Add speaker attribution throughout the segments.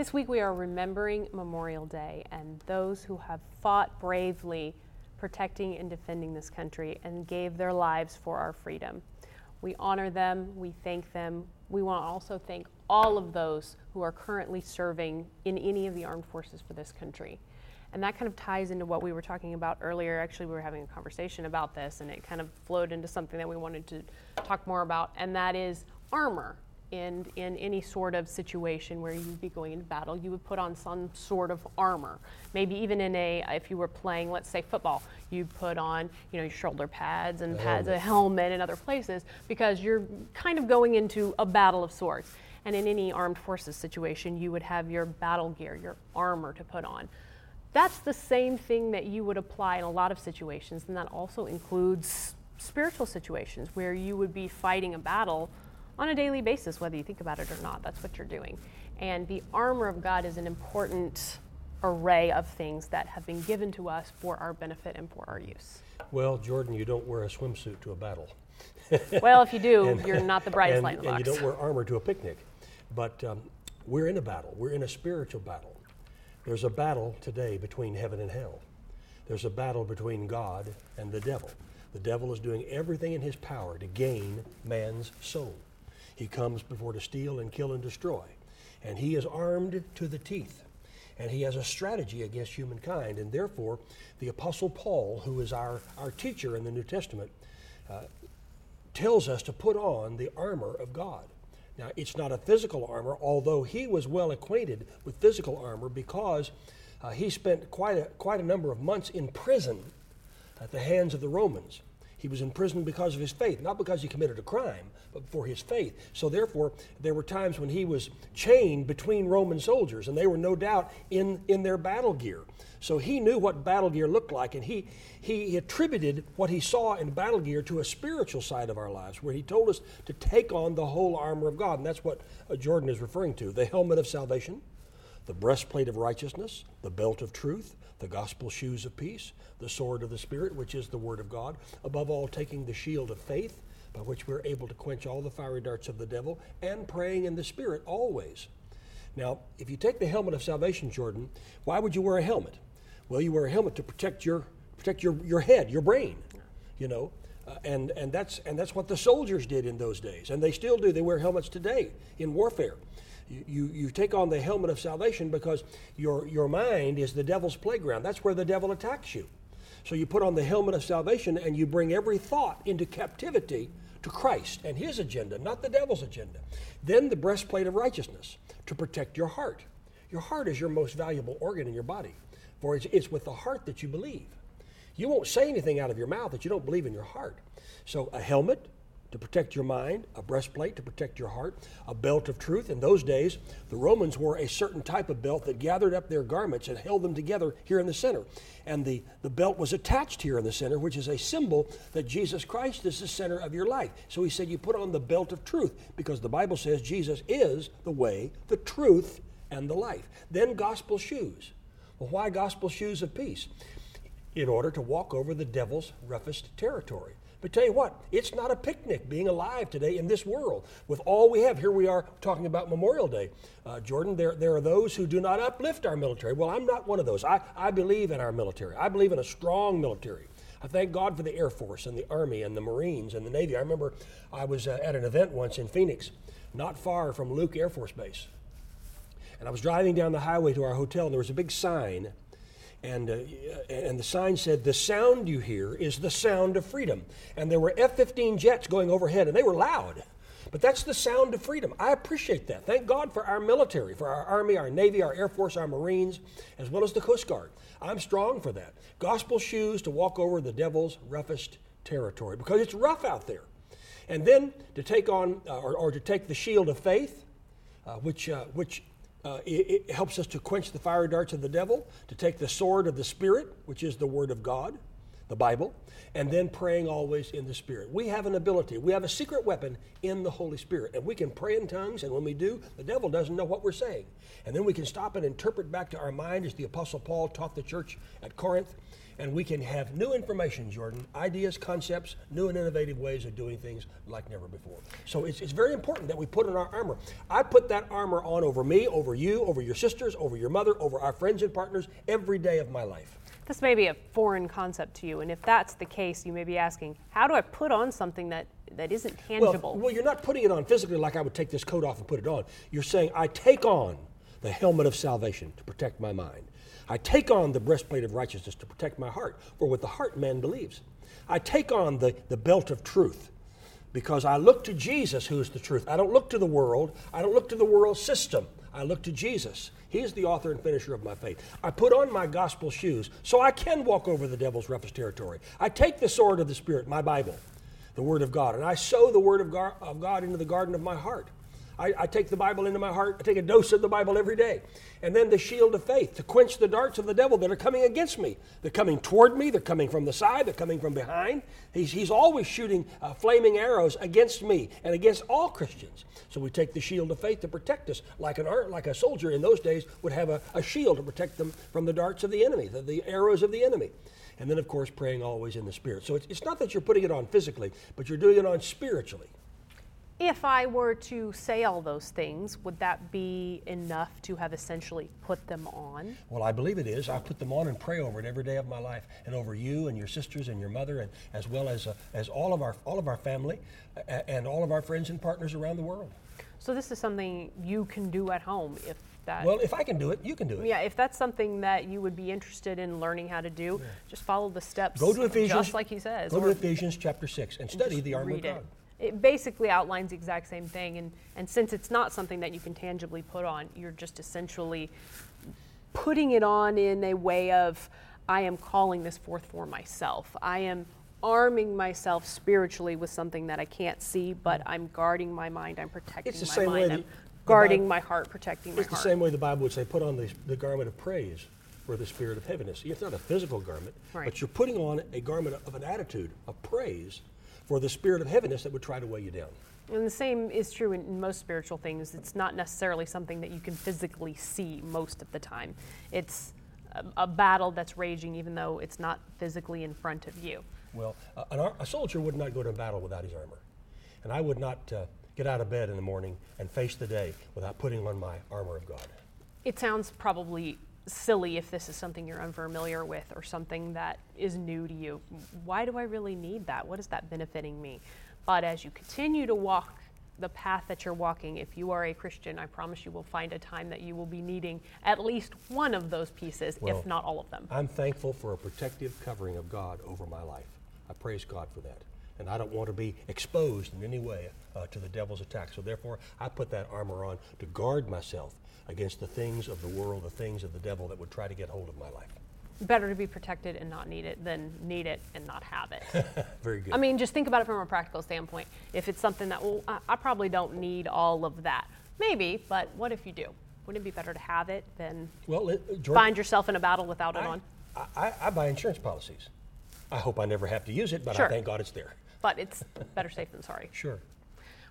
Speaker 1: This week we are remembering Memorial Day and those who have fought bravely protecting and defending this country and gave their lives for our freedom. We honor them, we thank them. We want to also thank all of those who are currently serving in any of the armed forces for this country. And that kind of ties into what we were talking about earlier. Actually, we were having a conversation about this, and it kind of flowed into something that we wanted to talk more about, and that is armor in, in any sort of situation where you'd be going into battle, you would put on some sort of armor. Maybe even in a, if you were playing, let's say football, you'd put on, you know, your shoulder pads and pads, a helmet and other places because you're kind of going into a battle of sorts. And in any armed forces situation, you would have your battle gear, your armor to put on. That's the same thing that you would apply in a lot of situations, and that also includes spiritual situations where you would be fighting a battle on a daily basis, whether you think about it or not. That's what you're doing. And the armor of God is an important array of things that have been given to us for our benefit and for our use.
Speaker 2: Well, Jordan, you don't wear a swimsuit to a battle.
Speaker 1: well, if you do, and, you're not the brightest
Speaker 2: and,
Speaker 1: light in the box.
Speaker 2: And you don't wear armor to a picnic. But um, we're in a battle. We're in a spiritual battle. There's a battle today between heaven and hell. There's a battle between God and the devil. The devil is doing everything in his power to gain man's soul. He comes before to steal and kill and destroy. And he is armed to the teeth. And he has a strategy against humankind. And therefore, the Apostle Paul, who is our, our teacher in the New Testament, uh, tells us to put on the armor of God. Now, it's not a physical armor, although he was well acquainted with physical armor because uh, he spent quite a, quite a number of months in prison at the hands of the Romans. He was in prison because of his faith, not because he committed a crime, but for his faith. So, therefore, there were times when he was chained between Roman soldiers, and they were no doubt in, in their battle gear. So, he knew what battle gear looked like, and he, he attributed what he saw in battle gear to a spiritual side of our lives, where he told us to take on the whole armor of God. And that's what uh, Jordan is referring to the helmet of salvation, the breastplate of righteousness, the belt of truth, the gospel shoes of peace, the sword of the Spirit, which is the Word of God, above all, taking the shield of faith, by which we're able to quench all the fiery darts of the devil, and praying in the Spirit always. Now, if you take the helmet of salvation, Jordan, why would you wear a helmet? Well, you wear a helmet to protect your protect your, your head, your brain, you know. Uh, and, and, that's, and that's what the soldiers did in those days. And they still do. They wear helmets today in warfare you, you take on the helmet of salvation because your, your mind is the devil's playground. That's where the devil attacks you. So you put on the helmet of salvation and you bring every thought into captivity to Christ and his agenda, not the devil's agenda. Then the breastplate of righteousness to protect your heart. Your heart is your most valuable organ in your body, for it's, it's with the heart that you believe. You won't say anything out of your mouth that you don't believe in your heart. So a helmet, to protect your mind, a breastplate to protect your heart, a belt of truth. In those days, the Romans wore a certain type of belt that gathered up their garments and held them together here in the center. And the, the belt was attached here in the center, which is a symbol that Jesus Christ is the center of your life. So he said, You put on the belt of truth because the Bible says Jesus is the way, the truth, and the life. Then gospel shoes. Well, why gospel shoes of peace? In order to walk over the devil's roughest territory. But tell you what, it's not a picnic being alive today in this world. With all we have, here we are talking about Memorial Day. Uh, Jordan, there, there are those who do not uplift our military. Well, I'm not one of those. I, I believe in our military, I believe in a strong military. I thank God for the Air Force and the Army and the Marines and the Navy. I remember I was uh, at an event once in Phoenix, not far from Luke Air Force Base. And I was driving down the highway to our hotel, and there was a big sign and, uh, and the sign said, The sound you hear is the sound of freedom. And there were F 15 jets going overhead, and they were loud. But that's the sound of freedom. I appreciate that. Thank God for our military, for our Army, our Navy, our Air Force, our Marines, as well as the Coast Guard. I'm strong for that. Gospel shoes to walk over the devil's roughest territory because it's rough out there. And then to take on, uh, or, or, to take the shield of faith, uh, which, uh, which uh, it, it, helps us to quench the fiery darts of the devil, to take the sword of the Spirit, which is the Word of God, the Bible, and then praying always in the Spirit. We have an ability, we have a secret weapon in the Holy Spirit, and we can pray in tongues, and when we do, the devil doesn't know what we're saying. And then we can stop and interpret back to our mind, as the Apostle Paul taught the church at Corinth, and we can have new information, Jordan, ideas, concepts, new and innovative ways of doing things like never before. So it's, it's very important that we put on our armor. I put that armor on over me, over you, over your sisters, over your mother, over our friends and partners every day of my life.
Speaker 1: This may be a foreign concept to you, and if that's the case, you may be asking, how do I put on something that, that isn't tangible?
Speaker 2: Well, well, you're not putting it on physically like I would take this coat off and put it on. You're saying, I take on the helmet of salvation to protect my mind. I take on the breastplate of righteousness to protect my heart, for with the heart man believes. I take on the, the belt of truth because I look to Jesus, who is the truth. I don't look to the world, I don't look to the world system. I look to Jesus. He is the author and finisher of my faith. I put on my gospel shoes so I can walk over the devil's roughest territory. I take the sword of the Spirit, my Bible, the Word of God, and I sow the Word of God, of God into the garden of my heart. I, I, take the Bible into my heart. I take a dose of the Bible every day. And then the shield of faith to quench the darts of the devil that are coming against me. They're coming toward me. They're coming from the side. They're coming from behind. He's, he's always shooting uh, flaming arrows against me and against all Christians. So we take the shield of faith to protect us, like, an, like a soldier in those days would have a, a shield to protect them from the darts of the enemy, the, the arrows of the enemy. And then, of course, praying always in the Spirit. So it's, it's not that you're putting it on physically, but you're doing it on spiritually.
Speaker 1: If I were to say all those things, would that be enough to have essentially put them on?
Speaker 2: Well, I believe it is. I put them on and pray over it every day of my life, and over you and your sisters and your mother, and as well as uh, as all of our all of our family, uh, and all of our friends and partners around the world.
Speaker 1: So this is something you can do at home if that.
Speaker 2: Well, if I can do it, you can do it.
Speaker 1: Yeah, if that's something that you would be interested in learning how to do, yeah. just follow the steps.
Speaker 2: Go to Ephesians,
Speaker 1: just like he says.
Speaker 2: Go to Ephesians chapter six and study the armor of God.
Speaker 1: It it basically outlines the exact same thing. And, and since it's not something that you can tangibly put on, you're just essentially putting it on in a way of, I am calling this forth for myself. I am arming myself spiritually with something that I can't see, but I'm guarding my mind, I'm protecting
Speaker 2: it's the
Speaker 1: my
Speaker 2: same
Speaker 1: mind,
Speaker 2: way
Speaker 1: I'm guarding Bible, my heart, protecting my
Speaker 2: it's
Speaker 1: heart.
Speaker 2: It's the same way the Bible would say, put on the, the garment of praise for the spirit of heaviness. It's not a physical garment,
Speaker 1: right.
Speaker 2: but you're putting on a garment of an attitude of praise for the spirit of heaviness that would try to weigh you down.
Speaker 1: And the same is true in most spiritual things. It's not necessarily something that you can physically see most of the time. It's a, a battle that's raging, even though it's not physically in front of you.
Speaker 2: Well, uh, a soldier would not go to battle without his armor. And I would not uh, get out of bed in the morning and face the day without putting on my armor of God.
Speaker 1: It sounds probably silly if this is something you're unfamiliar with or something that is new to you. Why do I really need that? What is that benefiting me? But as you continue to walk the path that you're walking, if you are a Christian, I promise you will find a time that you will be needing at least one of those pieces, well, if not all of them.
Speaker 2: I'm thankful for a protective covering of God over my life. I praise God for that. And I don't want to be exposed in any way uh, to the devil's attack. So therefore, I put that armor on to guard myself against the things of the world, the things of the devil that would try to get hold of my life.
Speaker 1: Better to be protected and not need it than need it and not have it.
Speaker 2: Very good.
Speaker 1: I mean, just think about it from a practical standpoint. If it's something that, well, I, I probably don't need all of that. Maybe, but what if you do? Wouldn't it be better to have it than
Speaker 2: well, it,
Speaker 1: Jordan, find yourself in a battle without
Speaker 2: I,
Speaker 1: it on?
Speaker 2: I, I, buy insurance policies. I hope I never have to use it, but
Speaker 1: sure.
Speaker 2: I thank God it's there.
Speaker 1: But it's better safe than sorry.
Speaker 2: Sure.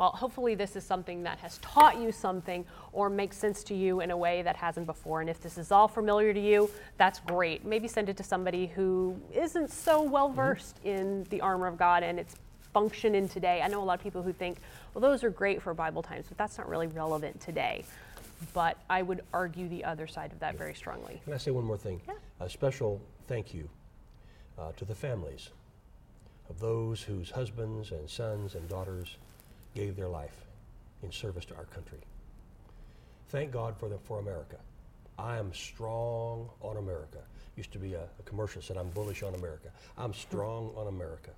Speaker 1: Well, hopefully, this is something that has taught you something or makes sense to you in a way that hasn't before. And if this is all familiar to you, that's great. Maybe send it to somebody who isn't so well versed mm-hmm. in the armor of God and its function in today. I know a lot of people who think, well, those are great for Bible times, but that's not really relevant today. But I would argue the other side of that yeah. very strongly.
Speaker 2: Can I say one more thing?
Speaker 1: Yeah.
Speaker 2: A special thank you uh, to the families of those whose husbands and sons and daughters gave their life in service to our country. Thank God for, the, for America. I am strong on America. Used to be a, a commercial said, I'm bullish on America. I'm strong on America.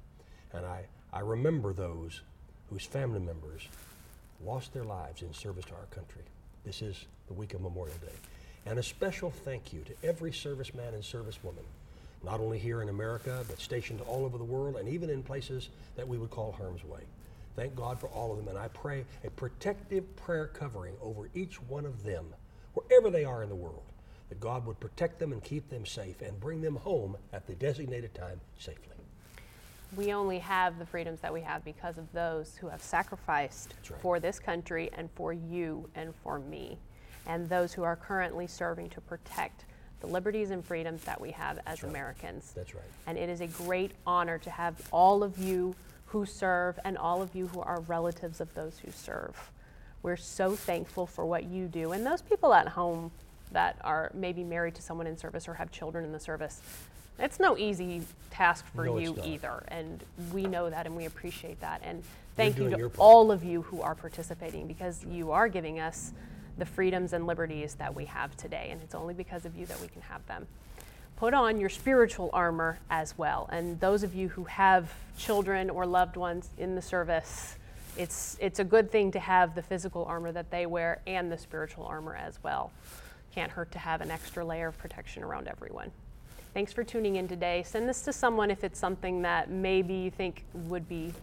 Speaker 2: And I, I remember those whose family members lost their lives in service to our country. This is the week of Memorial Day. And a special thank you to every serviceman and servicewoman, not only here in America, but stationed all over the world and even in places that we would call harm's way. Thank God for all of them. And I pray a protective prayer covering over each one of them, wherever they are in the world, that God would protect them and keep them safe and bring them home at the designated time safely.
Speaker 1: We only have the freedoms that we have because of those who have sacrificed
Speaker 2: right.
Speaker 1: for this country and for you and for me, and those who are currently serving to protect the liberties and freedoms that we have as. Americans.
Speaker 2: That's right.
Speaker 1: And it is a great honor to have all of you who serve and all of you who are relatives of those who serve. We're so thankful for what you do. And those people at home that are maybe married to someone in service or have children in the service, it's no easy task for
Speaker 2: No,
Speaker 1: you either. And we know that and we appreciate that. And thank you to all of you who are participating because you are giving us the freedoms and liberties that we have today. And it's only because of you that we can have them put on your spiritual armor as well. And those of you who have children or loved ones in the service, it's, it's a good thing to have the physical armor that they wear and the spiritual armor as well. Can't hurt to have an extra layer of protection around everyone. Thanks for tuning in today. Send this to someone if it's something that maybe you think would be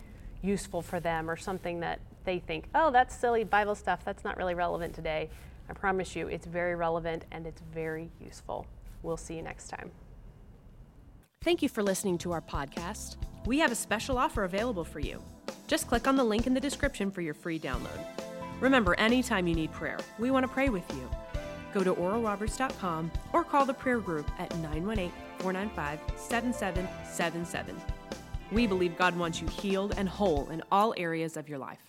Speaker 1: useful for them or something that they think, oh, that's silly Bible stuff. That's not really relevant today. I promise you, it's very relevant and it's very useful. We'll see you next time.
Speaker 3: Thank you for listening to our podcast. We have a special offer available for you. Just click on the link in the description for your free download. Remember, anytime you need prayer, we want to pray with you. Go to oralroberts.com or call the prayer group at 918 495 7777. We believe God wants you healed and whole in all areas of your life.